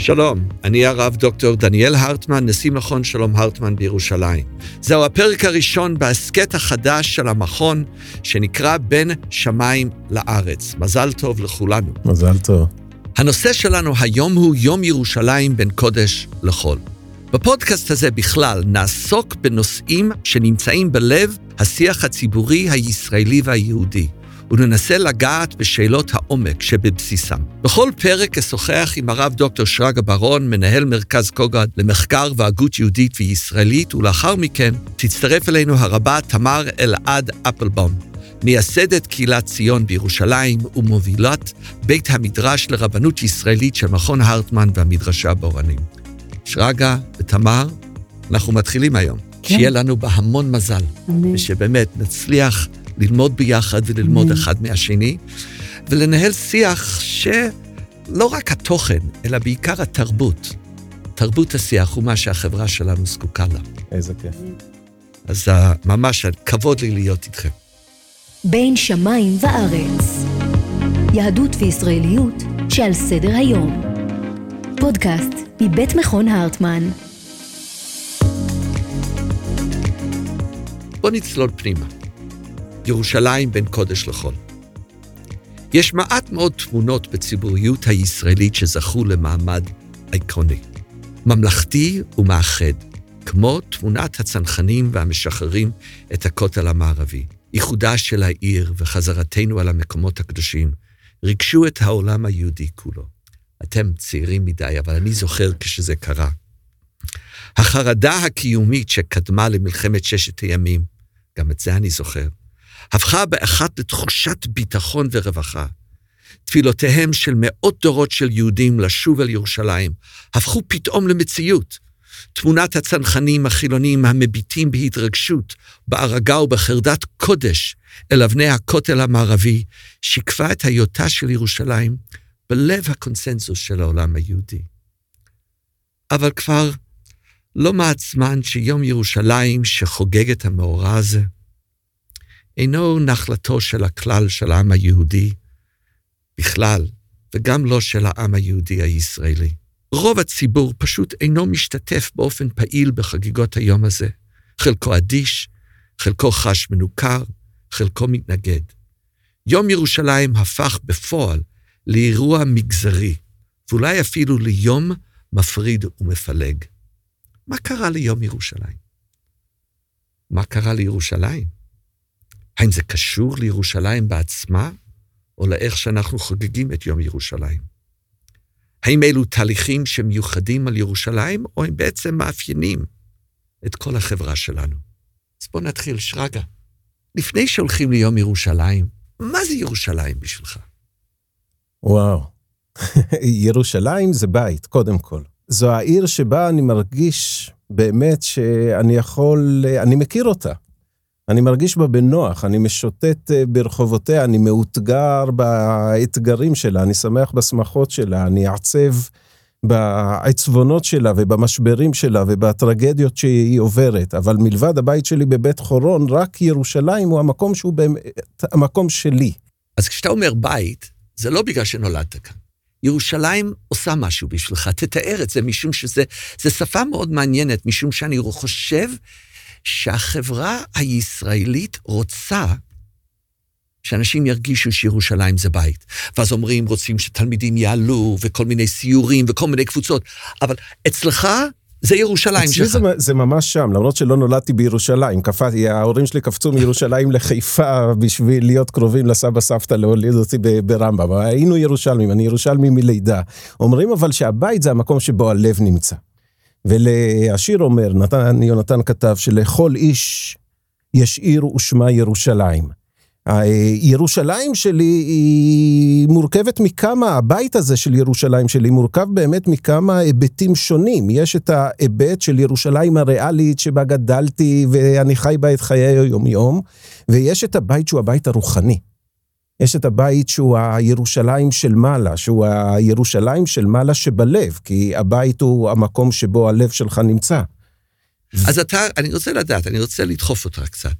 שלום, אני הרב דוקטור דניאל הרטמן, נשיא מכון שלום הרטמן בירושלים. זהו הפרק הראשון בהסכת החדש של המכון, שנקרא בין שמיים לארץ. מזל טוב לכולנו. מזל טוב. הנושא שלנו היום הוא יום ירושלים בין קודש לחול. בפודקאסט הזה בכלל נעסוק בנושאים שנמצאים בלב השיח הציבורי הישראלי והיהודי. וננסה לגעת בשאלות העומק שבבסיסם. בכל פרק אשוחח עם הרב דוקטור שרגא ברון, מנהל מרכז קוגד למחקר והגות יהודית וישראלית, ולאחר מכן תצטרף אלינו הרבה תמר אלעד אפלבום, מייסדת קהילת ציון בירושלים ומובילת בית המדרש לרבנות ישראלית של מכון הרטמן והמדרשה באורנים. שרגא ותמר, אנחנו מתחילים היום. כן. שיהיה לנו בה המון מזל, אמן. ושבאמת נצליח ללמוד ביחד וללמוד אחד מהשני, ולנהל שיח שלא רק התוכן, אלא בעיקר התרבות. תרבות השיח הוא מה שהחברה שלנו זקוקה לה. איזה כיף. אז uh, ממש כבוד לי להיות איתכם. בין שמיים וארץ, יהדות וישראליות שעל סדר היום. פודקאסט מבית מכון הרטמן. בוא נצלול פנימה. ירושלים בין קודש לחול. יש מעט מאוד תמונות בציבוריות הישראלית שזכו למעמד איקוני, ממלכתי ומאחד, כמו תמונת הצנחנים והמשחררים את הכותל המערבי. איחודה של העיר וחזרתנו על המקומות הקדושים ריגשו את העולם היהודי כולו. אתם צעירים מדי, אבל אני זוכר כשזה קרה. החרדה הקיומית שקדמה למלחמת ששת הימים, גם את זה אני זוכר, הפכה באחת לתחושת ביטחון ורווחה. תפילותיהם של מאות דורות של יהודים לשוב אל ירושלים הפכו פתאום למציאות. תמונת הצנחנים החילונים המביטים בהתרגשות, בערגה ובחרדת קודש אל אבני הכותל המערבי, שיקפה את היותה של ירושלים בלב הקונסנזוס של העולם היהודי. אבל כבר לא מעט זמן שיום ירושלים שחוגג את המאורע הזה, אינו נחלתו של הכלל של העם היהודי בכלל, וגם לא של העם היהודי הישראלי. רוב הציבור פשוט אינו משתתף באופן פעיל בחגיגות היום הזה. חלקו אדיש, חלקו חש מנוכר, חלקו מתנגד. יום ירושלים הפך בפועל לאירוע מגזרי, ואולי אפילו ליום מפריד ומפלג. מה קרה ליום ירושלים? מה קרה לירושלים? האם זה קשור לירושלים בעצמה, או לאיך שאנחנו חוגגים את יום ירושלים? האם אלו תהליכים שמיוחדים על ירושלים, או הם בעצם מאפיינים את כל החברה שלנו? אז בואו נתחיל, שרגא. לפני שהולכים ליום ירושלים, מה זה ירושלים בשבילך? וואו, ירושלים זה בית, קודם כל. זו העיר שבה אני מרגיש באמת שאני יכול, אני מכיר אותה. אני מרגיש בה בנוח, אני משוטט אה, ברחובותיה, אני מאותגר באתגרים שלה, אני שמח בשמחות שלה, אני עצב בעצבונות שלה ובמשברים שלה ובטרגדיות שהיא עוברת. אבל מלבד הבית שלי בבית חורון, רק ירושלים הוא המקום שהוא באמת המקום שלי. אז כשאתה אומר בית, זה לא בגלל שנולדת כאן. ירושלים עושה משהו בשבילך, תתאר את זה, משום שזה שפה מאוד מעניינת, משום שאני חושב שהחברה הישראלית רוצה שאנשים ירגישו שירושלים זה בית. ואז אומרים, רוצים שתלמידים יעלו, וכל מיני סיורים, וכל מיני קבוצות, אבל אצלך זה ירושלים שלך. זה, זה ממש שם, למרות שלא נולדתי בירושלים. קפאתי, ההורים שלי קפצו מירושלים לחיפה בשביל להיות קרובים לסבא סבתא להוליד אותי ברמב"ם. היינו ירושלמים, אני ירושלמי מלידה. אומרים אבל שהבית זה המקום שבו הלב נמצא. ולשיר אומר, נתן, יונתן כתב, שלכל איש יש עיר ושמה ירושלים. ירושלים שלי היא מורכבת מכמה, הבית הזה של ירושלים שלי מורכב באמת מכמה היבטים שונים. יש את ההיבט של ירושלים הריאלית שבה גדלתי ואני חי בה את חיי היום-יום, ויש את הבית שהוא הבית הרוחני. יש את הבית שהוא הירושלים של מעלה, שהוא הירושלים של מעלה שבלב, כי הבית הוא המקום שבו הלב שלך נמצא. אז אתה, אני רוצה לדעת, אני רוצה לדחוף אותך קצת.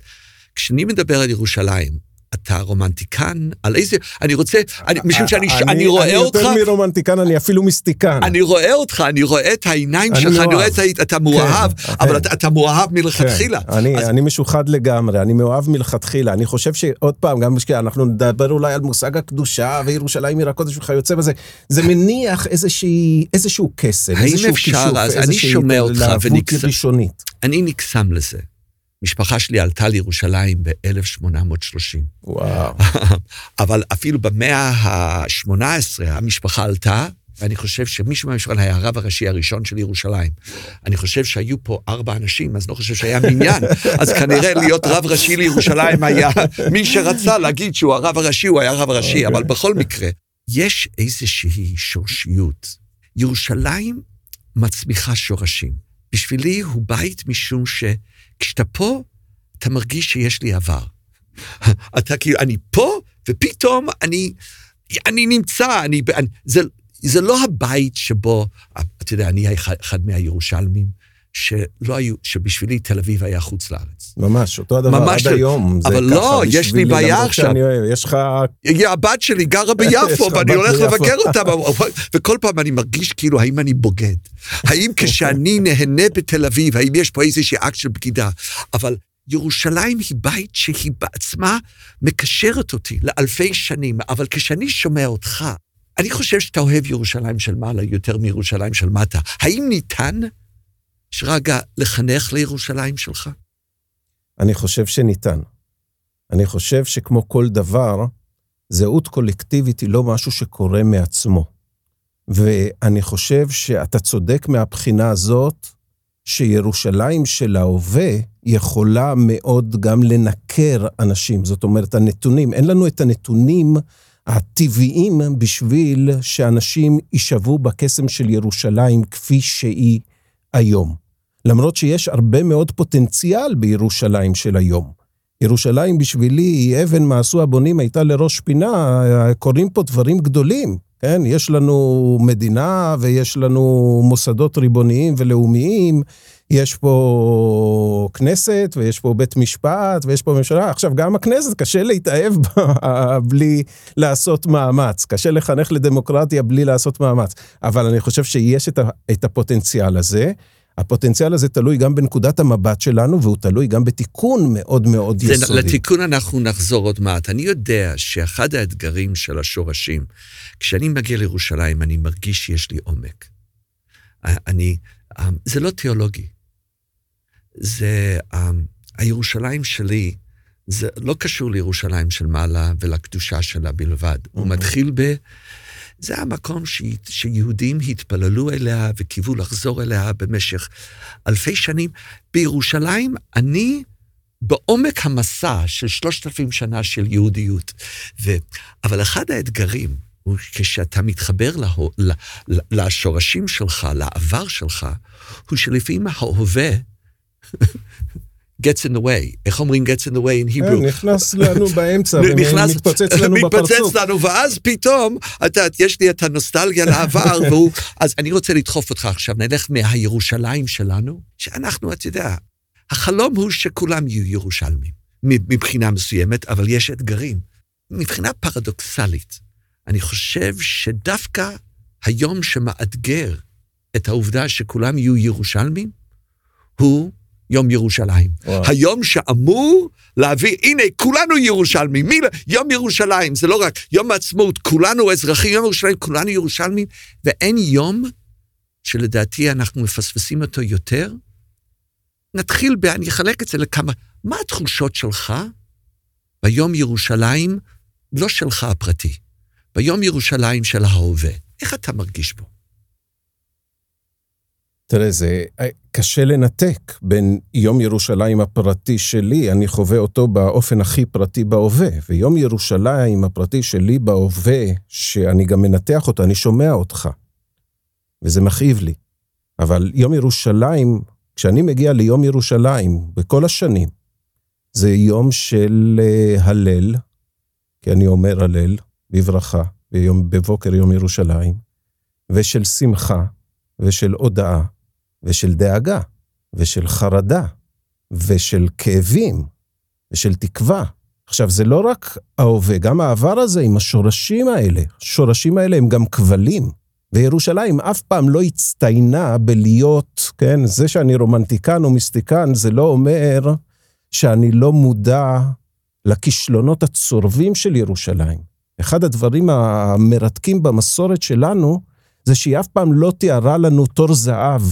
כשאני מדבר על ירושלים, אתה רומנטיקן? על איזה... אני רוצה... אני, משום שאני אני, אני רואה אני אותך... יותר מרומנטיקן, אני אפילו מיסטיקן. אני רואה אותך, אני רואה את העיניים אני שלך, אני מאוהב. רואה את ה... אתה מאוהב, כן, אבל כן. אתה, אתה מאוהב מלכתחילה. כן, אני, אז- אני משוחד לגמרי, אני מאוהב מלכתחילה. אני חושב שעוד פעם, גם אנחנו נדבר אולי על מושג הקדושה וירושלים עיר הקודש וכיוצא בזה, זה מניח איזושהי, איזשהו קסם, איזשהו כישוף, אני איזושהי התלהבות ראשונית. אני נקסם לזה. משפחה שלי עלתה לירושלים ב-1830. וואו. אבל אפילו במאה ה-18 המשפחה עלתה, ואני חושב שמישהו מהמשפחה היה הרב הראשי הראשון של ירושלים. אני חושב שהיו פה ארבע אנשים, אז לא חושב שהיה מניין. אז כנראה להיות רב ראשי לירושלים היה מי שרצה להגיד שהוא הרב הראשי, הוא היה הרב הראשי, אבל בכל מקרה, יש איזושהי שורשיות. ירושלים מצמיחה שורשים. בשבילי הוא בית משום שכשאתה פה, אתה מרגיש שיש לי עבר. אתה כאילו, אני פה, ופתאום אני, אני נמצא, אני, אני זה, זה לא הבית שבו, אתה יודע, אני אחד מהירושלמים, שלא היו, שבשבילי תל אביב היה חוץ לארץ. ממש, אותו הדבר ממש עד לא. היום. אבל לא, יש לי בעיה עכשיו. יש לך... הבת שלי גרה ביפו, ואני הולך ביפו. לבקר אותה, וכל פעם אני מרגיש כאילו, האם אני בוגד? האם כשאני נהנה בתל אביב, האם יש פה איזושהי אקט של בגידה? אבל ירושלים היא בית שהיא בעצמה מקשרת אותי לאלפי שנים, אבל כשאני שומע אותך, אני חושב שאתה אוהב ירושלים של מעלה יותר מירושלים של מטה. האם ניתן, שרגע, לחנך לירושלים שלך? אני חושב שניתן. אני חושב שכמו כל דבר, זהות קולקטיבית היא לא משהו שקורה מעצמו. ואני חושב שאתה צודק מהבחינה הזאת, שירושלים של ההווה יכולה מאוד גם לנקר אנשים. זאת אומרת, הנתונים, אין לנו את הנתונים הטבעיים בשביל שאנשים יישבו בקסם של ירושלים כפי שהיא היום. למרות שיש הרבה מאוד פוטנציאל בירושלים של היום. ירושלים בשבילי היא אבן מעשו הבונים הייתה לראש פינה, קורים פה דברים גדולים, כן? יש לנו מדינה ויש לנו מוסדות ריבוניים ולאומיים, יש פה כנסת ויש פה בית משפט ויש פה ממשלה. עכשיו, גם הכנסת, קשה להתאהב בה בלי לעשות מאמץ, קשה לחנך לדמוקרטיה בלי לעשות מאמץ. אבל אני חושב שיש את, ה- את הפוטנציאל הזה. הפוטנציאל הזה תלוי גם בנקודת המבט שלנו, והוא תלוי גם בתיקון מאוד מאוד זה, יסודי. לתיקון אנחנו נחזור עוד מעט. אני יודע שאחד האתגרים של השורשים, כשאני מגיע לירושלים, אני מרגיש שיש לי עומק. אני, זה לא תיאולוגי. זה, הירושלים שלי, זה לא קשור לירושלים של מעלה ולקדושה שלה בלבד. הוא מתחיל ב... זה המקום ש... שיהודים התפללו אליה וקיוו לחזור אליה במשך אלפי שנים. בירושלים אני בעומק המסע של שלושת אלפים שנה של יהודיות. ו... אבל אחד האתגרים הוא כשאתה מתחבר לה... לה... לשורשים שלך, לעבר שלך, הוא שלפעמים ההווה gets in the way. איך אומרים gets in the way in Hebrew? כן, נכנס לנו באמצע, נכנס- ומתפוצץ לנו בפרצוף. מתפוצץ לנו, ואז פתאום, אתה, יש לי את הנוסטלגיה לעבר, והוא... אז אני רוצה לדחוף אותך עכשיו, נלך מהירושלים שלנו, שאנחנו, אתה יודע, החלום הוא שכולם יהיו ירושלמים, מבחינה מסוימת, אבל יש אתגרים. מבחינה פרדוקסלית, אני חושב שדווקא היום שמאתגר את העובדה שכולם יהיו ירושלמים, הוא יום ירושלים. וואו. היום שאמור להביא, הנה, כולנו ירושלמים. מי, לא- יום ירושלים, זה לא רק יום העצמאות, כולנו אזרחים, יום ירושלים, כולנו ירושלמים, ואין יום שלדעתי אנחנו מפספסים אותו יותר. נתחיל ב... אני אחלק את זה לכמה... מה התחושות שלך ביום ירושלים, לא שלך הפרטי, ביום ירושלים של ההווה? איך אתה מרגיש בו? תראה, זה אה, קשה לנתק בין יום ירושלים הפרטי שלי, אני חווה אותו באופן הכי פרטי בהווה, ויום ירושלים הפרטי שלי בהווה, שאני גם מנתח אותו, אני שומע אותך, וזה מכאיב לי. אבל יום ירושלים, כשאני מגיע ליום ירושלים, בכל השנים, זה יום של אה, הלל, כי אני אומר הלל, בברכה, ביום, בבוקר יום ירושלים, ושל שמחה, ושל הודאה, ושל דאגה, ושל חרדה, ושל כאבים, ושל תקווה. עכשיו, זה לא רק ההווה, גם העבר הזה עם השורשים האלה. השורשים האלה הם גם כבלים. וירושלים אף פעם לא הצטיינה בלהיות, כן, זה שאני רומנטיקן או מיסטיקן, זה לא אומר שאני לא מודע לכישלונות הצורבים של ירושלים. אחד הדברים המרתקים במסורת שלנו, זה שהיא אף פעם לא תיארה לנו תור זהב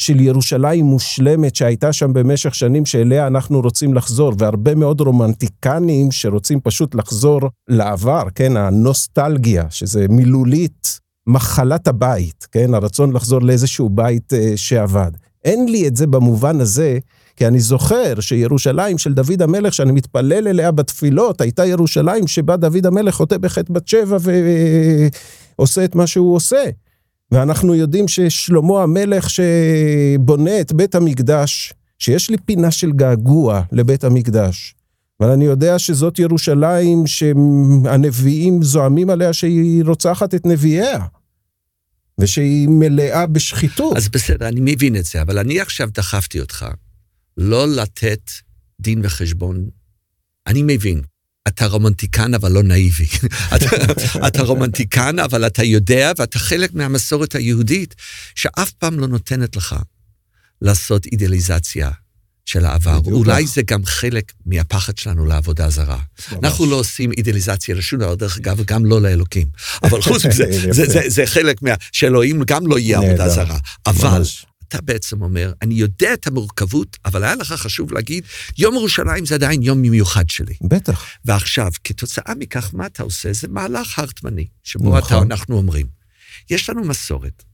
של ירושלים מושלמת שהייתה שם במשך שנים שאליה אנחנו רוצים לחזור, והרבה מאוד רומנטיקנים שרוצים פשוט לחזור לעבר, כן, הנוסטלגיה, שזה מילולית מחלת הבית, כן, הרצון לחזור לאיזשהו בית uh, שעבד. אין לי את זה במובן הזה, כי אני זוכר שירושלים של דוד המלך, שאני מתפלל אליה בתפילות, הייתה ירושלים שבה דוד המלך חוטא בחטא בת שבע ועושה את מה שהוא עושה. ואנחנו יודעים ששלמה המלך שבונה את בית המקדש, שיש לי פינה של געגוע לבית המקדש, אבל אני יודע שזאת ירושלים שהנביאים זועמים עליה שהיא רוצחת את נביאיה, ושהיא מלאה בשחיתות. אז בסדר, אני מבין את זה, אבל אני עכשיו דחפתי אותך לא לתת דין וחשבון. אני מבין, אתה רומנטיקן אבל לא נאיבי. אתה, אתה רומנטיקן אבל אתה יודע ואתה חלק מהמסורת היהודית שאף פעם לא נותנת לך לעשות אידיאליזציה של העבר. אולי זה גם חלק מהפחד שלנו לעבודה זרה. ממש. אנחנו לא עושים אידיאליזציה לשום דבר, דרך אגב, גם לא לאלוקים. אבל חוץ מזה, זה, זה, זה חלק מה... שאלוהים גם לא יהיה עבודה זרה. אבל... ממש. אתה בעצם אומר, אני יודע את המורכבות, אבל היה לך חשוב להגיד, יום ירושלים זה עדיין יום מיוחד שלי. בטח. ועכשיו, כתוצאה מכך, מה אתה עושה? זה מהלך הרטמני, שבו נכון. אתה, אנחנו אומרים, יש לנו מסורת,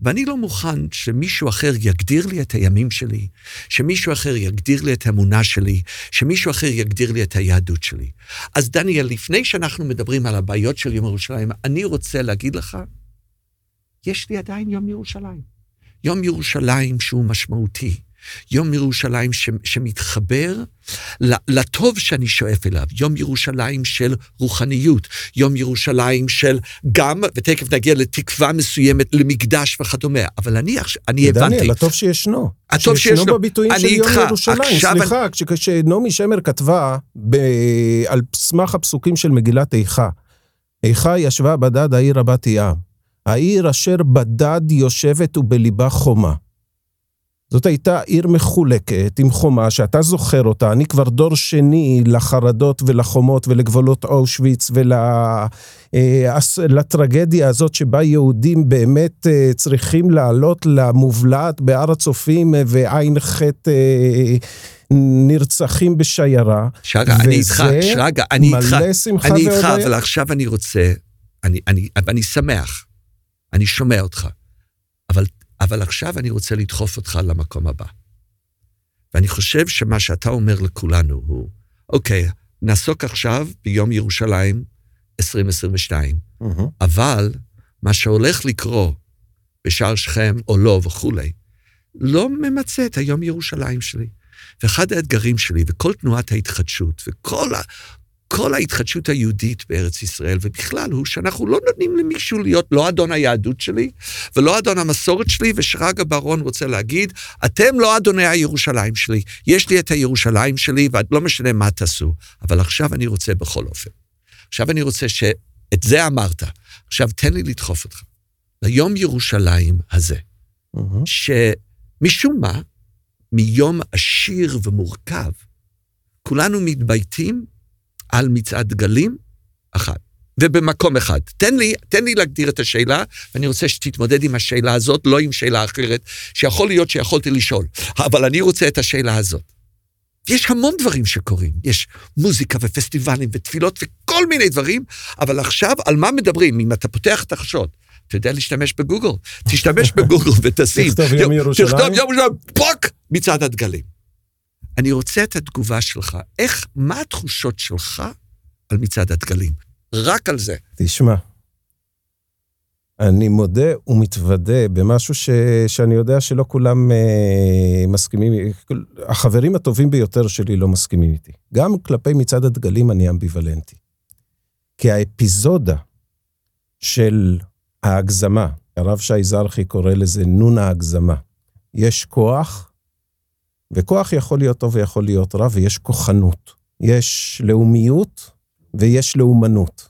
ואני לא מוכן שמישהו אחר יגדיר לי את הימים שלי, שמישהו אחר יגדיר לי את האמונה שלי, שמישהו אחר יגדיר לי את היהדות שלי. אז דניאל, לפני שאנחנו מדברים על הבעיות של יום ירושלים, אני רוצה להגיד לך, יש לי עדיין יום ירושלים. יום ירושלים שהוא משמעותי, יום ירושלים ש, שמתחבר לטוב שאני שואף אליו, יום ירושלים של רוחניות, יום ירושלים של גם, ותכף נגיע לתקווה מסוימת, למקדש וכדומה, אבל אני, אני הבנתי. דניאל, הטוב שישנו. הטוב שישנו. שישנו בביטויים של יום איתך, ירושלים. סליחה, אני... כשנעמי שמר כתבה ב... על סמך הפסוקים של מגילת איכה, איכה ישבה בדד העיר הבת ים. העיר אשר בדד יושבת ובליבה חומה. זאת הייתה עיר מחולקת עם חומה שאתה זוכר אותה, אני כבר דור שני לחרדות ולחומות ולגבולות אושוויץ ולטרגדיה אה, הזאת שבה יהודים באמת אה, צריכים לעלות למובלעת בהר הצופים ועין חטא אה, נרצחים בשיירה. שרגא, אני איתך, שרגא, אני איתך, אני איתך, אבל עכשיו אני רוצה, אני, אני, אני שמח אני שומע אותך. אבל, אבל עכשיו אני רוצה לדחוף אותך למקום הבא. ואני חושב שמה שאתה אומר לכולנו הוא, אוקיי, נעסוק עכשיו ביום ירושלים 2022, mm-hmm. אבל מה שהולך לקרות בשער שכם או לא וכולי, לא ממצה את היום ירושלים שלי. ואחד האתגרים שלי, וכל תנועת ההתחדשות, וכל כל ההתחדשות היהודית בארץ ישראל, ובכלל הוא שאנחנו לא נותנים למישהו להיות לא אדון היהדות שלי, ולא אדון המסורת שלי, ושרגא ברון רוצה להגיד, אתם לא אדוני הירושלים שלי, יש לי את הירושלים שלי, ולא משנה מה תעשו, אבל עכשיו אני רוצה בכל אופן. עכשיו אני רוצה שאת זה אמרת, עכשיו תן לי לדחוף אותך. ליום ירושלים הזה, mm-hmm. שמשום מה, מיום עשיר ומורכב, כולנו מתבייתים על מצעד דגלים, אחת. ובמקום אחד. תן לי, תן לי להגדיר את השאלה, ואני רוצה שתתמודד עם השאלה הזאת, לא עם שאלה אחרת, שיכול להיות שיכולתי לשאול, אבל אני רוצה את השאלה הזאת. יש המון דברים שקורים, יש מוזיקה ופסטיבלים ותפילות וכל מיני דברים, אבל עכשיו על מה מדברים? אם אתה פותח את החשות, אתה יודע להשתמש בגוגל, תשתמש בגוגל ותשים. תכתוב יום ירושלים. תכתוב יום ירושלים, פוק, מצעד הדגלים. אני רוצה את התגובה שלך. איך, מה התחושות שלך על מצעד הדגלים? רק על זה. תשמע, אני מודה ומתוודה במשהו ש, שאני יודע שלא כולם אה, מסכימים, החברים הטובים ביותר שלי לא מסכימים איתי. גם כלפי מצעד הדגלים אני אמביוולנטי. כי האפיזודה של ההגזמה, הרב שי זרחי קורא לזה נון ההגזמה. יש כוח וכוח יכול להיות טוב ויכול להיות רע, ויש כוחנות. יש לאומיות ויש לאומנות.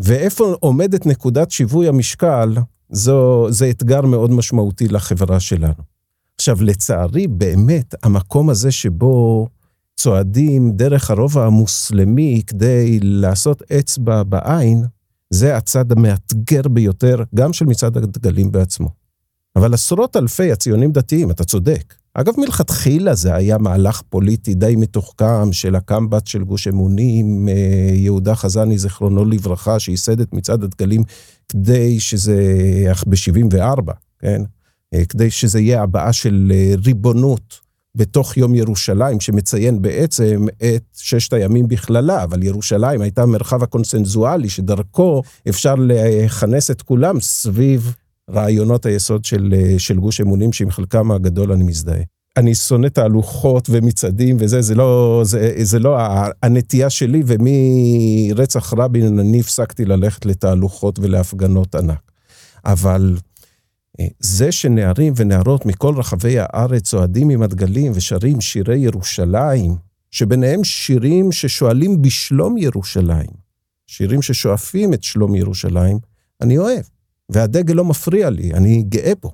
ואיפה עומדת נקודת שיווי המשקל, זו, זה אתגר מאוד משמעותי לחברה שלנו. עכשיו, לצערי, באמת, המקום הזה שבו צועדים דרך הרובע המוסלמי כדי לעשות אצבע בעין, זה הצד המאתגר ביותר, גם של מצעד הדגלים בעצמו. אבל עשרות אלפי הציונים דתיים, אתה צודק. אגב, מלכתחילה זה היה מהלך פוליטי די מתוחכם של הקמב"ץ של גוש אמונים, אה, יהודה חזני, זיכרונו לברכה, שייסד את מצעד הדגלים כדי שזה, ב-74, כן? אה, כדי שזה יהיה הבעה של אה, ריבונות בתוך יום ירושלים, שמציין בעצם את ששת הימים בכללה, אבל ירושלים הייתה המרחב הקונסנזואלי שדרכו אפשר לכנס את כולם סביב רעיונות היסוד של, של גוש אמונים, שעם חלקם הגדול אני מזדהה. אני שונא תהלוכות ומצעדים וזה, זה לא, זה, זה לא הנטייה שלי, ומרצח רבין אני הפסקתי ללכת לתהלוכות ולהפגנות ענק. אבל אה, זה שנערים ונערות מכל רחבי הארץ צועדים עם הדגלים ושרים שירי ירושלים, שביניהם שירים ששואלים בשלום ירושלים, שירים ששואפים את שלום ירושלים, אני אוהב. והדגל לא מפריע לי, אני גאה בו.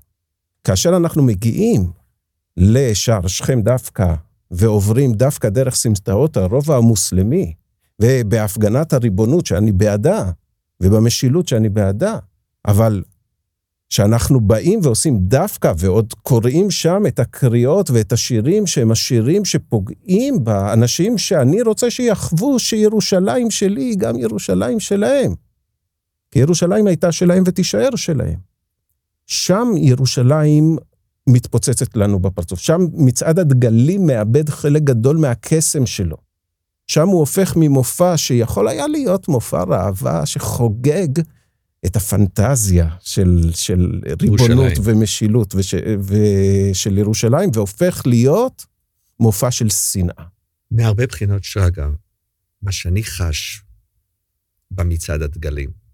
כאשר אנחנו מגיעים לשער שכם דווקא, ועוברים דווקא דרך סמטאות הרובע המוסלמי, ובהפגנת הריבונות שאני בעדה, ובמשילות שאני בעדה, אבל שאנחנו באים ועושים דווקא, ועוד קוראים שם את הקריאות ואת השירים שהם השירים שפוגעים באנשים שאני רוצה שיחוו שירושלים שלי היא גם ירושלים שלהם. ירושלים הייתה שלהם ותישאר שלהם. שם ירושלים מתפוצצת לנו בפרצוף. שם מצעד הדגלים מאבד חלק גדול מהקסם שלו. שם הוא הופך ממופע שיכול היה להיות מופע ראווה שחוגג את הפנטזיה של, של ריבונות ומשילות וש, ושל ירושלים, והופך להיות מופע של שנאה. מהרבה בחינות שרגא, מה שאני חש במצעד הדגלים,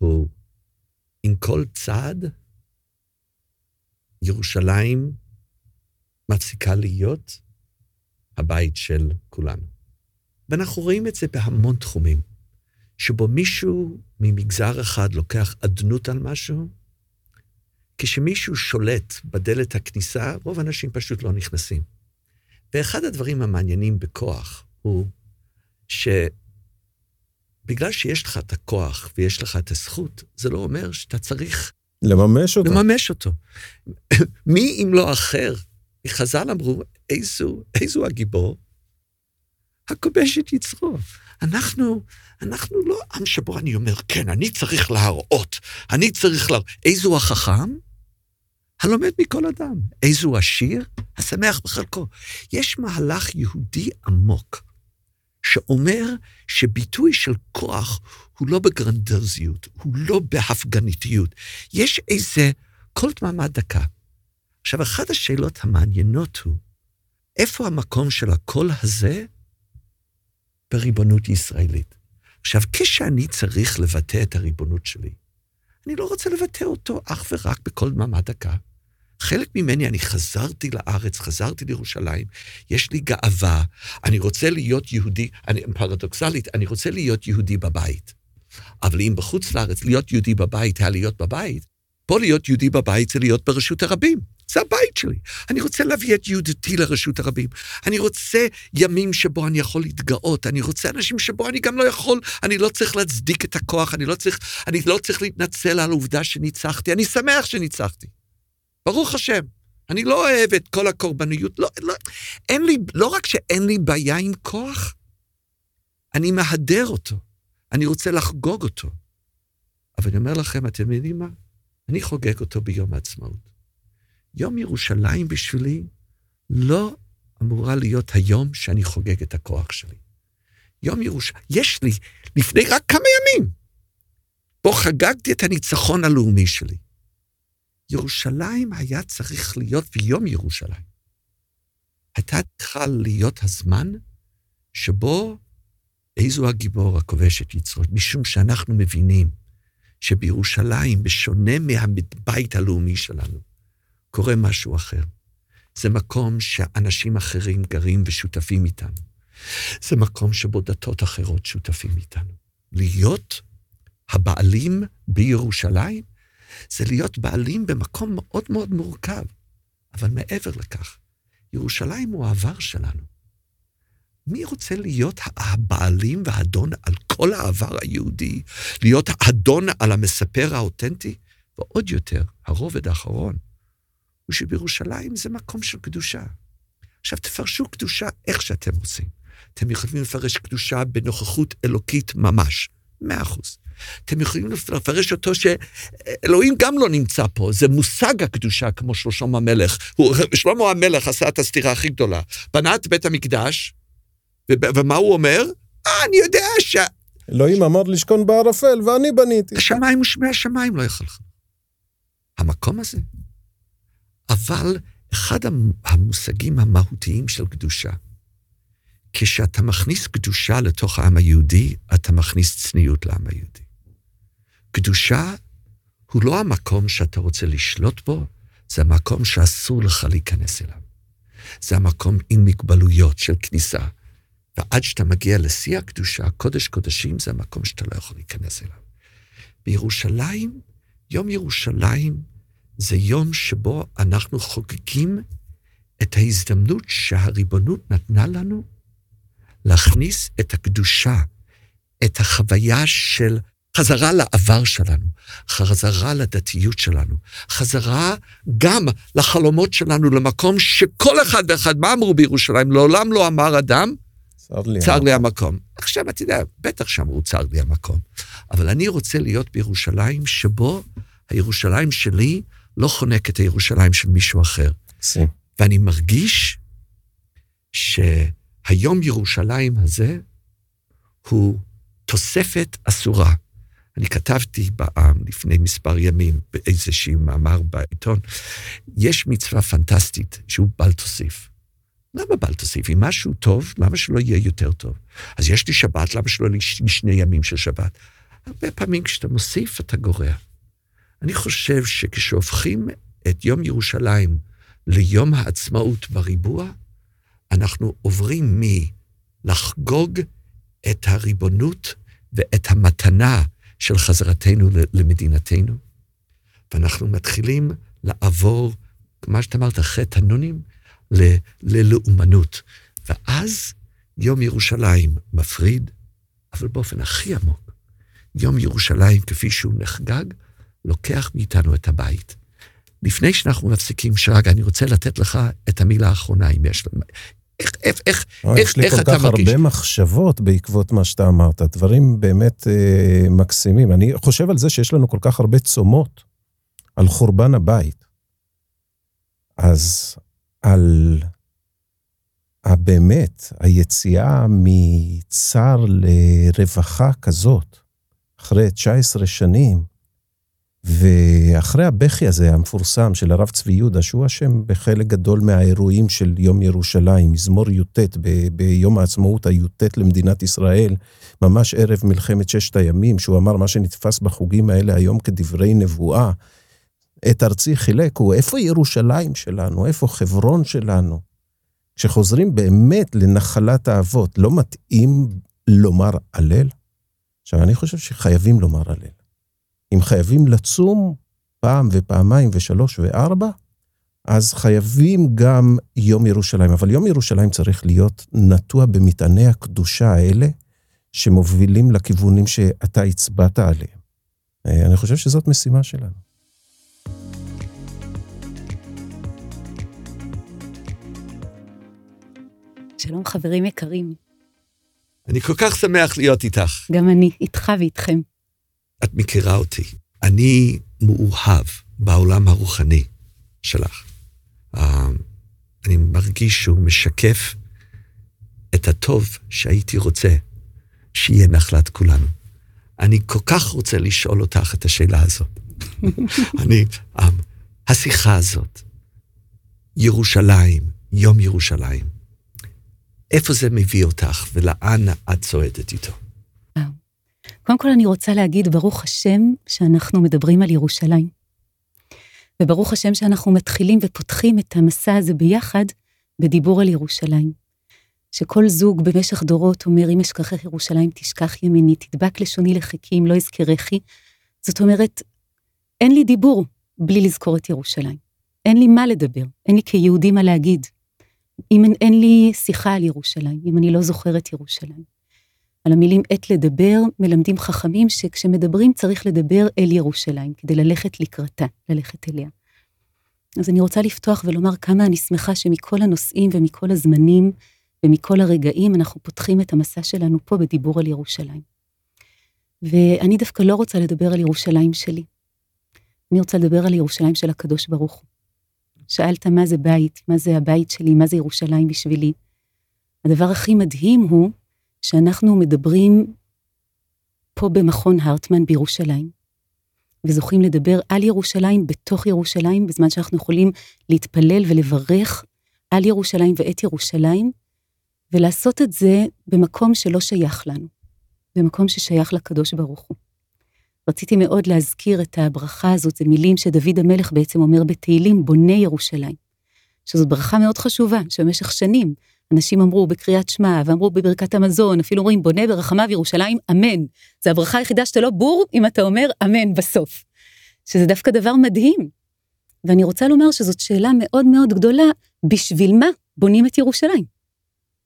הוא עם כל צעד, ירושלים מפסיקה להיות הבית של כולנו. ואנחנו רואים את זה בהמון תחומים, שבו מישהו ממגזר אחד לוקח אדנות על משהו, כשמישהו שולט בדלת הכניסה, רוב האנשים פשוט לא נכנסים. ואחד הדברים המעניינים בכוח הוא ש... בגלל שיש לך את הכוח ויש לך את הזכות, זה לא אומר שאתה צריך... לממש אותו. לממש אותו. מי אם לא אחר? חז"ל אמרו, איזו, איזו הגיבור? הכובש את יצרו. אנחנו, אנחנו לא עם שבו אני אומר, כן, אני צריך להראות, אני צריך להראות. איזו החכם? הלומד מכל אדם. איזו עשיר? השמח בחלקו. יש מהלך יהודי עמוק. שאומר שביטוי של כוח הוא לא בגרנדוזיות, הוא לא בהפגניתיות. יש איזה קול דממה דקה. עכשיו, אחת השאלות המעניינות הוא, איפה המקום של הקול הזה בריבונות ישראלית? עכשיו, כשאני צריך לבטא את הריבונות שלי, אני לא רוצה לבטא אותו אך ורק בקול דממה דקה. חלק ממני, אני חזרתי לארץ, חזרתי לירושלים, יש לי גאווה, אני רוצה להיות יהודי, אני, פרדוקסלית, אני רוצה להיות יהודי בבית. אבל אם בחוץ לארץ להיות יהודי בבית היה להיות בבית, פה להיות יהודי בבית זה להיות ברשות הרבים. זה הבית שלי. אני רוצה להביא את יהודתי לרשות הרבים. אני רוצה ימים שבו אני יכול להתגאות. אני רוצה אנשים שבו אני גם לא יכול, אני לא צריך להצדיק את הכוח, אני לא צריך, אני לא צריך להתנצל על העובדה שניצחתי. אני שמח שניצחתי. ברוך השם. אני לא אוהב את כל הקורבניות, לא, לא, אין לי, לא רק שאין לי בעיה עם כוח, אני מהדר אותו, אני רוצה לחגוג אותו. אבל אני אומר לכם, אתם יודעים מה? אני חוגג אותו ביום העצמאות. יום ירושלים בשבילי לא אמורה להיות היום שאני חוגג את הכוח שלי. יום ירושלים, יש לי, לפני רק כמה ימים, בו חגגתי את הניצחון הלאומי שלי. ירושלים היה צריך להיות, ויום ירושלים, הייתה צריכה להיות הזמן שבו איזו הגיבור הכובש את יצרו, משום שאנחנו מבינים שבירושלים, בשונה מהבית הלאומי שלנו, קורה משהו אחר. זה מקום שאנשים אחרים גרים ושותפים איתנו. זה מקום שבו דתות אחרות שותפים איתנו. להיות הבעלים בירושלים, זה להיות בעלים במקום מאוד מאוד מורכב. אבל מעבר לכך, ירושלים הוא העבר שלנו. מי רוצה להיות הבעלים והאדון על כל העבר היהודי? להיות האדון על המספר האותנטי? ועוד יותר, הרובד האחרון, הוא שבירושלים זה מקום של קדושה. עכשיו, תפרשו קדושה איך שאתם רוצים. אתם יכולים לפרש קדושה בנוכחות אלוקית ממש, מאה אחוז. אתם יכולים לפרש אותו שאלוהים גם לא נמצא פה, זה מושג הקדושה כמו של שלמה המלך. הוא, שלמה המלך עשה את הסתירה הכי גדולה. בנה את בית המקדש, ומה הוא אומר? אה, אני יודע ש... אלוהים אמר לשכון בערפל, ואני בניתי. השמיים ושמי השמיים לא יחלחלו. המקום הזה. אבל אחד המושגים המהותיים של קדושה, כשאתה מכניס קדושה לתוך העם היהודי, אתה מכניס צניעות לעם היהודי. קדושה הוא לא המקום שאתה רוצה לשלוט בו, זה המקום שאסור לך להיכנס אליו. זה המקום עם מגבלויות של כניסה. ועד שאתה מגיע לשיא הקדושה, קודש קודשים זה המקום שאתה לא יכול להיכנס אליו. בירושלים, יום ירושלים זה יום שבו אנחנו חוגגים את ההזדמנות שהריבונות נתנה לנו להכניס את הקדושה, את החוויה של חזרה לעבר שלנו, חזרה לדתיות שלנו, חזרה גם לחלומות שלנו, למקום שכל אחד ואחד, מה אמרו בירושלים? לעולם לא אמר אדם, צר לי, צר לי המקום. עכשיו, אתה יודע, בטח שאמרו צר לי המקום, אבל אני רוצה להיות בירושלים שבו הירושלים שלי לא חונק את הירושלים של מישהו אחר. סי. ואני מרגיש שהיום ירושלים הזה הוא תוספת אסורה. אני כתבתי בעם לפני מספר ימים באיזשהו מאמר בעיתון, יש מצווה פנטסטית שהוא בל תוסיף. למה בל תוסיף? אם משהו טוב, למה שלא יהיה יותר טוב? אז יש לי שבת, למה שלא יהיה לי שני ימים של שבת? הרבה פעמים כשאתה מוסיף, אתה גורע. אני חושב שכשהופכים את יום ירושלים ליום העצמאות בריבוע, אנחנו עוברים מלחגוג את הריבונות ואת המתנה של חזרתנו למדינתנו, ואנחנו מתחילים לעבור, מה שאתה אמרת, חטא הנונים, ללאומנות. ואז יום ירושלים מפריד, אבל באופן הכי עמוק, יום ירושלים כפי שהוא נחגג, לוקח מאיתנו את הבית. לפני שאנחנו מפסיקים, שרג, אני רוצה לתת לך את המילה האחרונה, אם יש. איך, איך, איך, איך, איך, איך אתה מרגיש? יש לי כל כך הרבה מחשבות בעקבות מה שאתה אמרת, דברים באמת אה, מקסימים. אני חושב על זה שיש לנו כל כך הרבה צומות על חורבן הבית. אז על הבאמת, היציאה מצר לרווחה כזאת, אחרי 19 שנים, ואחרי הבכי הזה המפורסם של הרב צבי יהודה, שהוא אשם בחלק גדול מהאירועים של יום ירושלים, מזמור י"ט, ב- ביום העצמאות הי"ט למדינת ישראל, ממש ערב מלחמת ששת הימים, שהוא אמר מה שנתפס בחוגים האלה היום כדברי נבואה, את ארצי חילק, הוא איפה ירושלים שלנו, איפה חברון שלנו? כשחוזרים באמת לנחלת האבות, לא מתאים לומר הלל? עכשיו, אני חושב שחייבים לומר הלל. אם חייבים לצום פעם ופעמיים ושלוש וארבע, אז חייבים גם יום ירושלים. אבל יום ירושלים צריך להיות נטוע במטעני הקדושה האלה, שמובילים לכיוונים שאתה הצבעת עליהם. אה, אני חושב שזאת משימה שלנו. שלום חברים יקרים. אני כל כך שמח להיות איתך. גם אני, איתך ואיתכם. את מכירה אותי. אני מאוהב בעולם הרוחני שלך. Uh, אני מרגיש שהוא משקף את הטוב שהייתי רוצה שיהיה נחלת כולנו. אני כל כך רוצה לשאול אותך את השאלה הזאת. אני, um, השיחה הזאת, ירושלים, יום ירושלים, איפה זה מביא אותך ולאן את צועדת איתו? קודם כל אני רוצה להגיד, ברוך השם, שאנחנו מדברים על ירושלים. וברוך השם שאנחנו מתחילים ופותחים את המסע הזה ביחד בדיבור על ירושלים. שכל זוג במשך דורות אומר, אם אשכחך ירושלים תשכח ימיני, תדבק לשוני לחכי אם לא אזכרכי. זאת אומרת, אין לי דיבור בלי לזכור את ירושלים. אין לי מה לדבר, אין לי כיהודי מה להגיד. אם אין, אין לי שיחה על ירושלים, אם אני לא זוכרת ירושלים. על המילים עת לדבר, מלמדים חכמים שכשמדברים צריך לדבר אל ירושלים, כדי ללכת לקראתה, ללכת אליה. אז אני רוצה לפתוח ולומר כמה אני שמחה שמכל הנושאים ומכל הזמנים ומכל הרגעים אנחנו פותחים את המסע שלנו פה בדיבור על ירושלים. ואני דווקא לא רוצה לדבר על ירושלים שלי. אני רוצה לדבר על ירושלים של הקדוש ברוך הוא. שאלת מה זה בית, מה זה הבית שלי, מה זה ירושלים בשבילי. הדבר הכי מדהים הוא שאנחנו מדברים פה במכון הרטמן בירושלים, וזוכים לדבר על ירושלים בתוך ירושלים, בזמן שאנחנו יכולים להתפלל ולברך על ירושלים ואת ירושלים, ולעשות את זה במקום שלא שייך לנו, במקום ששייך לקדוש ברוך הוא. רציתי מאוד להזכיר את הברכה הזאת, זה מילים שדוד המלך בעצם אומר בתהילים, בונה ירושלים. שזאת ברכה מאוד חשובה, שבמשך שנים אנשים אמרו בקריאת שמע, ואמרו בברכת המזון, אפילו אומרים בונה ברחמיו ירושלים, אמן. זה הברכה היחידה שאתה לא בור אם אתה אומר אמן בסוף. שזה דווקא דבר מדהים. ואני רוצה לומר שזאת שאלה מאוד מאוד גדולה, בשביל מה בונים את ירושלים?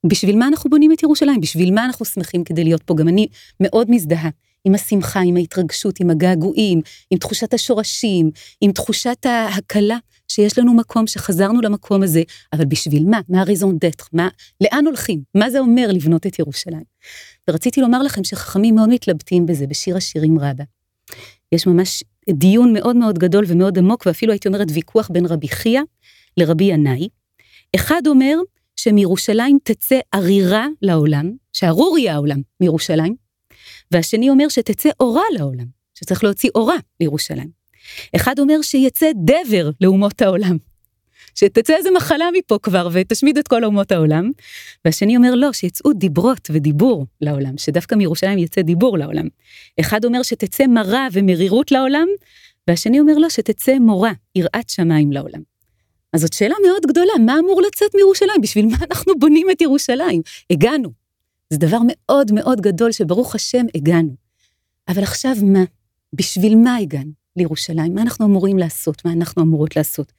בשביל מה אנחנו בונים את ירושלים? בשביל מה אנחנו שמחים כדי להיות פה? גם אני מאוד מזדהה עם השמחה, עם ההתרגשות, עם הגעגועים, עם תחושת השורשים, עם תחושת ההקלה שיש לנו מקום, שחזרנו למקום הזה, אבל בשביל מה? מה הריזון דטר? מה, לאן הולכים? מה זה אומר לבנות את ירושלים? ורציתי לומר לכם שחכמים מאוד מתלבטים בזה, בשיר השירים רבה. יש ממש דיון מאוד מאוד גדול ומאוד עמוק, ואפילו הייתי אומרת ויכוח בין רבי חייא לרבי ינאי. אחד אומר שמירושלים תצא ערירה לעולם, שארור יהיה העולם מירושלים, והשני אומר שתצא אורה לעולם, שצריך להוציא אורה לירושלים. אחד אומר שיצא דבר לאומות העולם, שתצא איזה מחלה מפה כבר ותשמיד את כל אומות העולם, והשני אומר לא, שיצאו דיברות ודיבור לעולם, שדווקא מירושלים יצא דיבור לעולם. אחד אומר שתצא מרה ומרירות לעולם, והשני אומר לא, שתצא מורה, יראת שמיים לעולם. אז זאת שאלה מאוד גדולה, מה אמור לצאת מירושלים? בשביל מה אנחנו בונים את ירושלים? הגענו. זה דבר מאוד מאוד גדול שברוך השם הגענו. אבל עכשיו מה? בשביל מה הגענו לירושלים? מה אנחנו אמורים לעשות? מה אנחנו אמורות לעשות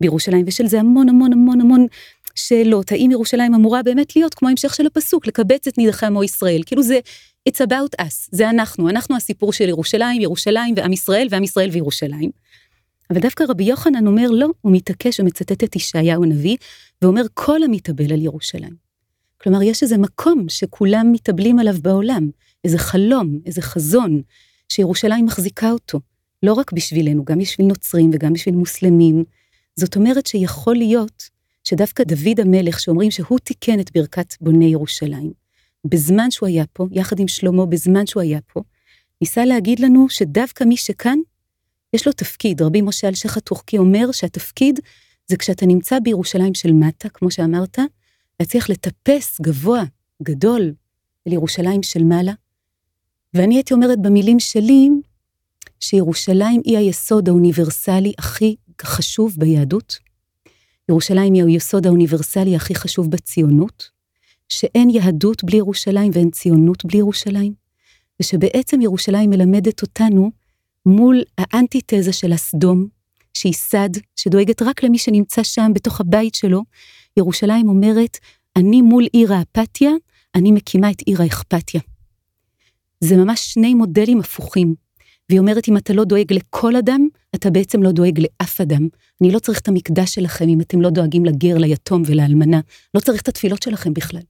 בירושלים? ויש על זה המון המון המון המון שאלות. האם ירושלים אמורה באמת להיות כמו המשך של הפסוק, לקבץ את נידחי עמו ישראל? כאילו זה, it's about us, זה אנחנו, אנחנו הסיפור של ירושלים, ירושלים ועם ישראל, ועם ישראל וירושלים. אבל דווקא רבי יוחנן אומר לא, הוא מתעקש ומצטט את ישעיהו הנביא, ואומר כל המתאבל על ירושלים. כלומר, יש איזה מקום שכולם מתאבלים עליו בעולם, איזה חלום, איזה חזון, שירושלים מחזיקה אותו, לא רק בשבילנו, גם בשביל נוצרים וגם בשביל מוסלמים. זאת אומרת שיכול להיות שדווקא דוד המלך, שאומרים שהוא תיקן את ברכת בוני ירושלים, בזמן שהוא היה פה, יחד עם שלמה, בזמן שהוא היה פה, ניסה להגיד לנו שדווקא מי שכאן, יש לו תפקיד. רבי משה אלשיך הטורקי אומר שהתפקיד זה כשאתה נמצא בירושלים של מטה, כמו שאמרת, להצליח לטפס גבוה, גדול, אל ירושלים של מעלה. ואני הייתי אומרת במילים שלי, שירושלים היא היסוד האוניברסלי הכי חשוב ביהדות. ירושלים היא היסוד האוניברסלי הכי חשוב בציונות, שאין יהדות בלי ירושלים ואין ציונות בלי ירושלים, ושבעצם ירושלים מלמדת אותנו מול האנטיתזה של הסדום, שהיא סד, שדואגת רק למי שנמצא שם בתוך הבית שלו, ירושלים אומרת, אני מול עיר האפתיה, אני מקימה את עיר האכפתיה. זה ממש שני מודלים הפוכים. והיא אומרת, אם אתה לא דואג לכל אדם, אתה בעצם לא דואג לאף אדם. אני לא צריך את המקדש שלכם אם אתם לא דואגים לגר, ליתום ולאלמנה. לא צריך את התפילות שלכם בכלל.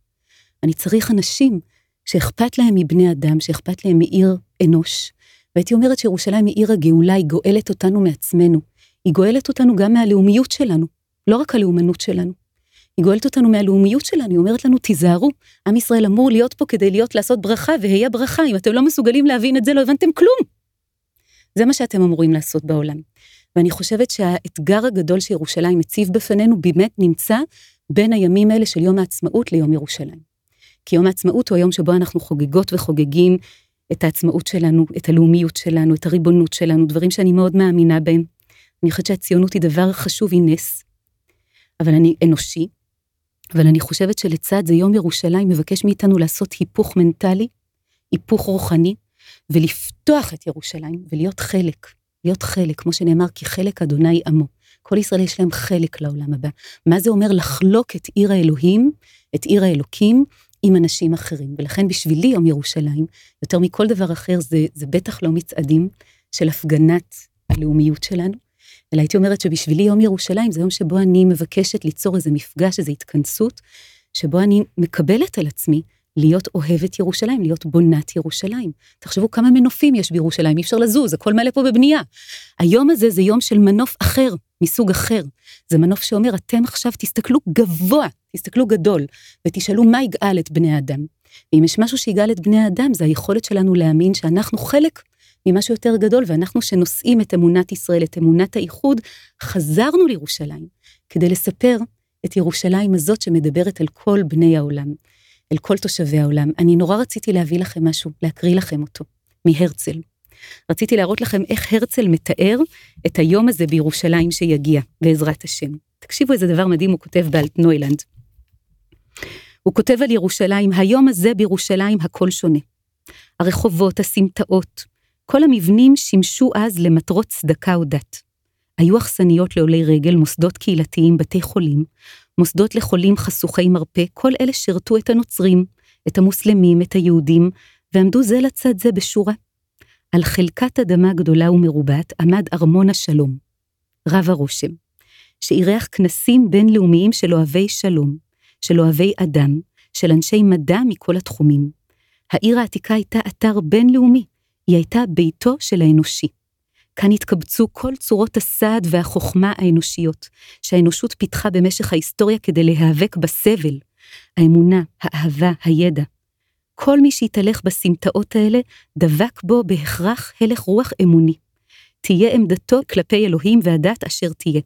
אני צריך אנשים שאכפת להם מבני אדם, שאכפת להם מעיר אנוש. והייתי אומרת שירושלים היא עיר הגאולה, היא גואלת אותנו מעצמנו. היא גואלת אותנו גם מהלאומיות שלנו, לא רק הלאומנות שלנו. היא גואלת אותנו מהלאומיות שלנו, היא אומרת לנו, תיזהרו, עם ישראל אמור להיות פה כדי להיות, לעשות ברכה, והיה ברכה, אם אתם לא מסוגלים להבין את זה, לא הבנתם כלום. זה מה שאתם אמורים לעשות בעולם. ואני חושבת שהאתגר הגדול שירושלים מציב בפנינו באמת נמצא בין הימים האלה של יום העצמאות ליום ירושלים. כי יום העצמאות הוא היום שבו אנחנו חוגגות וחוגגים את העצמאות שלנו, את הלאומיות שלנו, את הריבונות שלנו, דברים שאני מאוד מאמינה בהם. אני חושבת שהציונות היא דבר חשוב, היא נס, אבל אני אנושי, אבל אני חושבת שלצד זה יום ירושלים מבקש מאיתנו לעשות היפוך מנטלי, היפוך רוחני, ולפתוח את ירושלים ולהיות חלק, להיות חלק, כמו שנאמר, כי חלק אדוני עמו. כל ישראל יש להם חלק לעולם הבא. מה זה אומר לחלוק את עיר האלוהים, את עיר האלוקים, עם אנשים אחרים. ולכן בשבילי יום ירושלים, יותר מכל דבר אחר, זה, זה בטח לא מצעדים של הפגנת הלאומיות שלנו, אלא הייתי אומרת שבשבילי יום ירושלים זה יום שבו אני מבקשת ליצור איזה מפגש, איזו התכנסות, שבו אני מקבלת על עצמי להיות אוהבת ירושלים, להיות בונת ירושלים. תחשבו כמה מנופים יש בירושלים, אי אפשר לזוז, הכל מלא פה בבנייה. היום הזה זה יום של מנוף אחר, מסוג אחר. זה מנוף שאומר, אתם עכשיו תסתכלו גבוה, תסתכלו גדול, ותשאלו מה יגאל את בני האדם. ואם יש משהו שיגאל את בני האדם, זה היכולת שלנו להאמין שאנחנו חלק ממשהו יותר גדול, ואנחנו שנושאים את אמונת ישראל, את אמונת האיחוד, חזרנו לירושלים, כדי לספר את ירושלים הזאת שמדברת על כל בני העולם. אל כל תושבי העולם. אני נורא רציתי להביא לכם משהו, להקריא לכם אותו, מהרצל. רציתי להראות לכם איך הרצל מתאר את היום הזה בירושלים שיגיע, בעזרת השם. תקשיבו איזה דבר מדהים הוא כותב באלטנוילנד. הוא כותב על ירושלים, היום הזה בירושלים הכל שונה. הרחובות, הסמטאות, כל המבנים שימשו אז למטרות צדקה או דת. היו אכסניות לעולי רגל, מוסדות קהילתיים, בתי חולים, מוסדות לחולים חשוכי מרפא, כל אלה שירתו את הנוצרים, את המוסלמים, את היהודים, ועמדו זה לצד זה בשורה. על חלקת אדמה גדולה ומרובעת עמד ארמון השלום, רב הרושם, שאירח כנסים בינלאומיים של אוהבי שלום, של אוהבי אדם, של אנשי מדע מכל התחומים. העיר העתיקה הייתה אתר בינלאומי, היא הייתה ביתו של האנושי. כאן התקבצו כל צורות הסעד והחוכמה האנושיות, שהאנושות פיתחה במשך ההיסטוריה כדי להיאבק בסבל, האמונה, האהבה, הידע. כל מי שהתהלך בסמטאות האלה, דבק בו בהכרח הלך רוח אמוני. תהיה עמדתו כלפי אלוהים והדת אשר תהיה.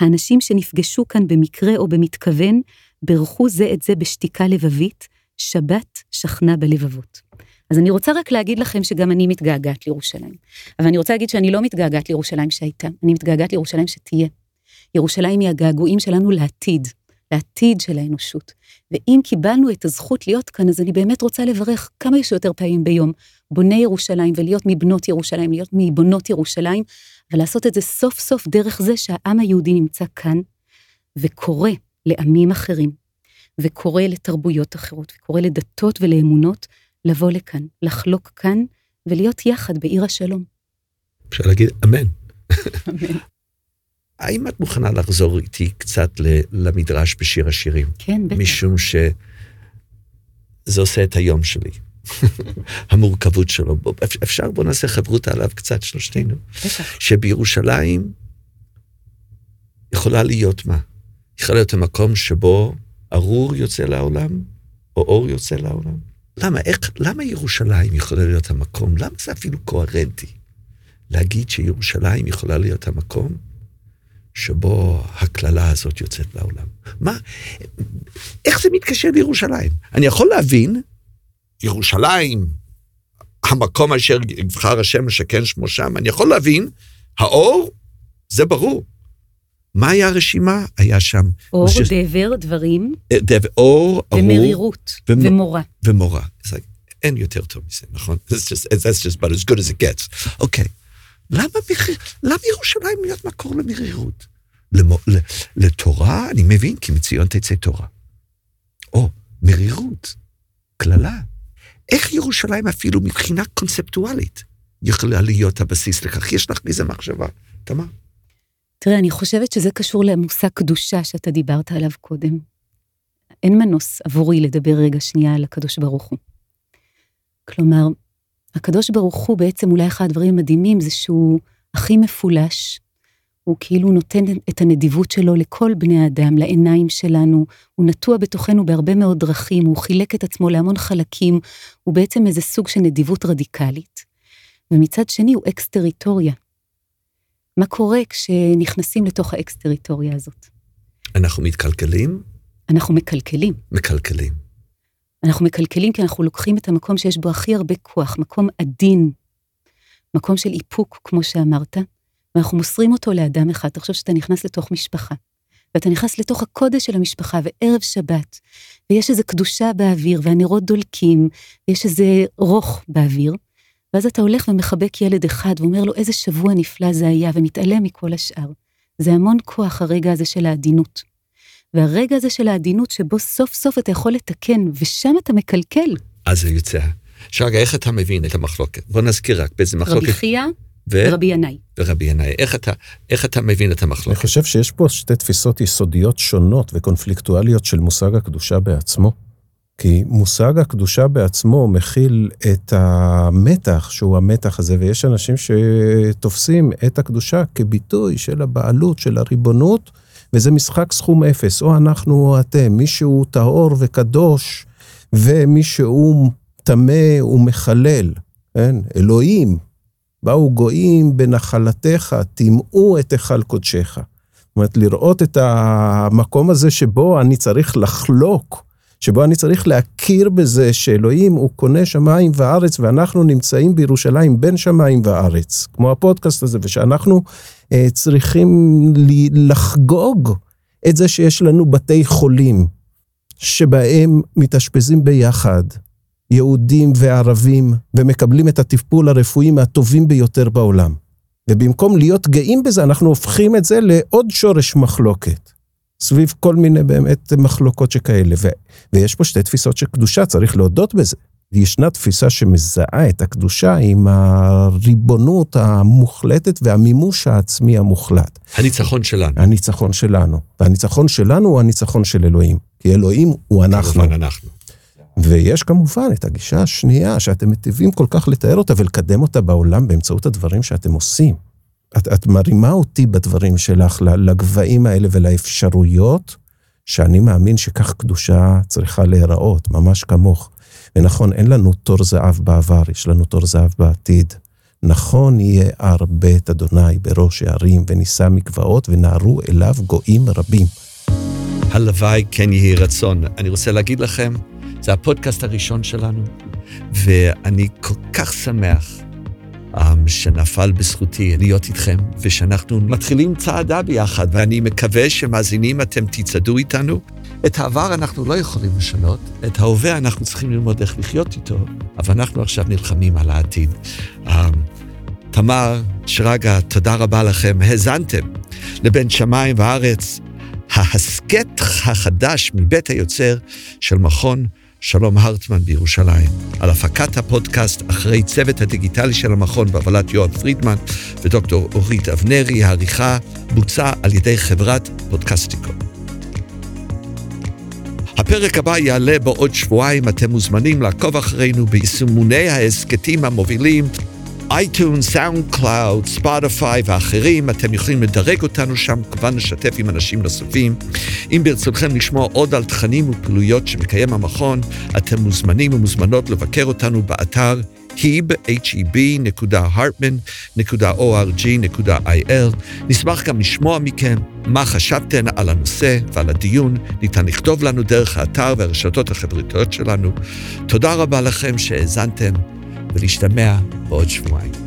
האנשים שנפגשו כאן במקרה או במתכוון, בירכו זה את זה בשתיקה לבבית, שבת שכנה בלבבות. אז אני רוצה רק להגיד לכם שגם אני מתגעגעת לירושלים. אבל אני רוצה להגיד שאני לא מתגעגעת לירושלים שהייתה, אני מתגעגעת לירושלים שתהיה. ירושלים היא הגעגועים שלנו לעתיד, לעתיד של האנושות. ואם קיבלנו את הזכות להיות כאן, אז אני באמת רוצה לברך כמה שיותר פעמים ביום, בוני ירושלים ולהיות מבנות ירושלים, להיות מבונות ירושלים, ולעשות את זה סוף סוף דרך זה שהעם היהודי נמצא כאן, וקורא לעמים אחרים, וקורא לתרבויות אחרות, וקורא לדתות ולאמונות, לבוא לכאן, לחלוק כאן ולהיות יחד בעיר השלום. אפשר להגיד אמן. אמן. האם את מוכנה לחזור איתי קצת למדרש בשיר השירים? כן, בטח. משום שזה עושה את היום שלי. המורכבות שלו. אפשר, בוא נעשה חברותא עליו קצת שלושתנו. בטח. שבירושלים יכולה להיות מה? יכולה להיות המקום שבו ארור יוצא לעולם, או אור יוצא לעולם. למה, איך, למה ירושלים יכולה להיות המקום? למה זה אפילו קוהרנטי? להגיד שירושלים יכולה להיות המקום שבו הקללה הזאת יוצאת לעולם. מה, איך זה מתקשר לירושלים? אני יכול להבין, ירושלים, המקום אשר יבחר השם לשכן שמו שם, אני יכול להבין, האור, זה ברור. מה היה הרשימה? היה שם... אור, just... דבר, דברים. אה, דבר, אור, ארור. ומרירות, ומ... ומורה. ומורה. Like, אין יותר טוב מזה, נכון? That's just, that's just about as good as it gets. אוקיי. Okay. למה, מחיר, למה ירושלים להיות מקור למרירות? למו, לתורה, אני מבין, כי מציון תצא תורה. או, מרירות, קללה. איך ירושלים אפילו מבחינה קונספטואלית יכולה להיות הבסיס לכך? יש לך מזה מחשבה, תמר? תראה, אני חושבת שזה קשור למושג קדושה שאתה דיברת עליו קודם. אין מנוס עבורי לדבר רגע שנייה על הקדוש ברוך הוא. כלומר, הקדוש ברוך הוא בעצם אולי אחד הדברים המדהימים זה שהוא הכי מפולש, הוא כאילו נותן את הנדיבות שלו לכל בני האדם, לעיניים שלנו, הוא נטוע בתוכנו בהרבה מאוד דרכים, הוא חילק את עצמו להמון חלקים, הוא בעצם איזה סוג של נדיבות רדיקלית. ומצד שני הוא אקס-טריטוריה, מה קורה כשנכנסים לתוך האקס-טריטוריה הזאת? אנחנו מתקלקלים? אנחנו מקלקלים. מקלקלים. אנחנו מקלקלים כי אנחנו לוקחים את המקום שיש בו הכי הרבה כוח, מקום עדין, מקום של איפוק, כמו שאמרת, ואנחנו מוסרים אותו לאדם אחד. תחשוב שאתה נכנס לתוך משפחה, ואתה נכנס לתוך הקודש של המשפחה, וערב שבת, ויש איזו קדושה באוויר, והנרות דולקים, ויש איזה רוך באוויר, ואז אתה הולך ומחבק ילד אחד, ואומר לו איזה שבוע נפלא זה היה, ומתעלם מכל השאר. זה המון כוח הרגע הזה של העדינות. והרגע הזה של העדינות שבו סוף סוף אתה יכול לתקן, ושם אתה מקלקל. אז זה יוצא. שרגע, איך אתה מבין את המחלוקת? בוא נזכיר רק באיזה מחלוקת. רבי חייא ו... ורבי ינאי. ורבי ינאי. איך אתה, איך אתה מבין את אני המחלוקת? חושב שיש פה שתי תפיסות יסודיות שונות וקונפליקטואליות של מושג הקדושה בעצמו. כי מושג הקדושה בעצמו מכיל את המתח, שהוא המתח הזה, ויש אנשים שתופסים את הקדושה כביטוי של הבעלות, של הריבונות, וזה משחק סכום אפס, או אנחנו או אתם, מישהו טהור וקדוש, ומישהו טמא ומחלל, כן? אלוהים, באו גויים בנחלתך, טימאו את היכל קודשך. זאת אומרת, לראות את המקום הזה שבו אני צריך לחלוק, שבו אני צריך להכיר בזה שאלוהים הוא קונה שמיים וארץ, ואנחנו נמצאים בירושלים בין שמיים וארץ, כמו הפודקאסט הזה, ושאנחנו אה, צריכים לחגוג את זה שיש לנו בתי חולים, שבהם מתאשפזים ביחד, יהודים וערבים, ומקבלים את הטיפול הרפואי מהטובים ביותר בעולם. ובמקום להיות גאים בזה, אנחנו הופכים את זה לעוד שורש מחלוקת. סביב כל מיני באמת מחלוקות שכאלה. ו- ויש פה שתי תפיסות של קדושה, צריך להודות בזה. ישנה תפיסה שמזהה את הקדושה עם הריבונות המוחלטת והמימוש העצמי המוחלט. הניצחון שלנו. הניצחון שלנו. והניצחון שלנו הוא הניצחון של אלוהים. כי אלוהים הוא אנחנו. כמובן אנחנו. ויש כמובן את הגישה השנייה, שאתם מטיבים כל כך לתאר אותה ולקדם אותה בעולם באמצעות הדברים שאתם עושים. את, את מרימה אותי בדברים שלך לגבהים האלה ולאפשרויות, שאני מאמין שכך קדושה צריכה להיראות, ממש כמוך. ונכון, אין לנו תור זהב בעבר, יש לנו תור זהב בעתיד. נכון יהיה הר בית אדוני בראש הערים, ונישא מקוואות, ונהרו אליו גויים רבים. הלוואי כן יהי רצון. אני רוצה להגיד לכם, זה הפודקאסט הראשון שלנו, ואני כל כך שמח um, שנפל בזכותי להיות איתכם, ושאנחנו מתחילים צעדה ביחד, ואני מקווה שמאזינים אתם תצעדו איתנו. את העבר אנחנו לא יכולים לשנות, את ההווה אנחנו צריכים ללמוד איך לחיות איתו, אבל אנחנו עכשיו נלחמים על העתיד. Um, תמר, שרגא, תודה רבה לכם. האזנתם לבין שמיים וארץ, ההסכת החדש מבית היוצר של מכון שלום הרטמן בירושלים, על הפקת הפודקאסט אחרי צוות הדיגיטלי של המכון בהובלת יואב פרידמן ודוקטור אורית אבנרי, העריכה בוצעה על ידי חברת פודקסטיקו. הפרק הבא יעלה בעוד שבועיים, אתם מוזמנים לעקוב אחרינו ביישומוני ההסכתים המובילים iTunes, SoundCloud, Spotify ואחרים, אתם יכולים לדרג אותנו שם, כמובן לשתף עם אנשים נוספים. אם ברצונכם לשמוע עוד על תכנים ופעילויות שמקיים המכון, אתם מוזמנים ומוזמנות לבקר אותנו באתר heb.hartman.org.il. נשמח גם לשמוע מכם מה חשבתם על הנושא ועל הדיון. ניתן לכתוב לנו דרך האתר והרשתות החברתיות שלנו. תודה רבה לכם שהאזנתם. ולהשתמע בעוד שבועיים.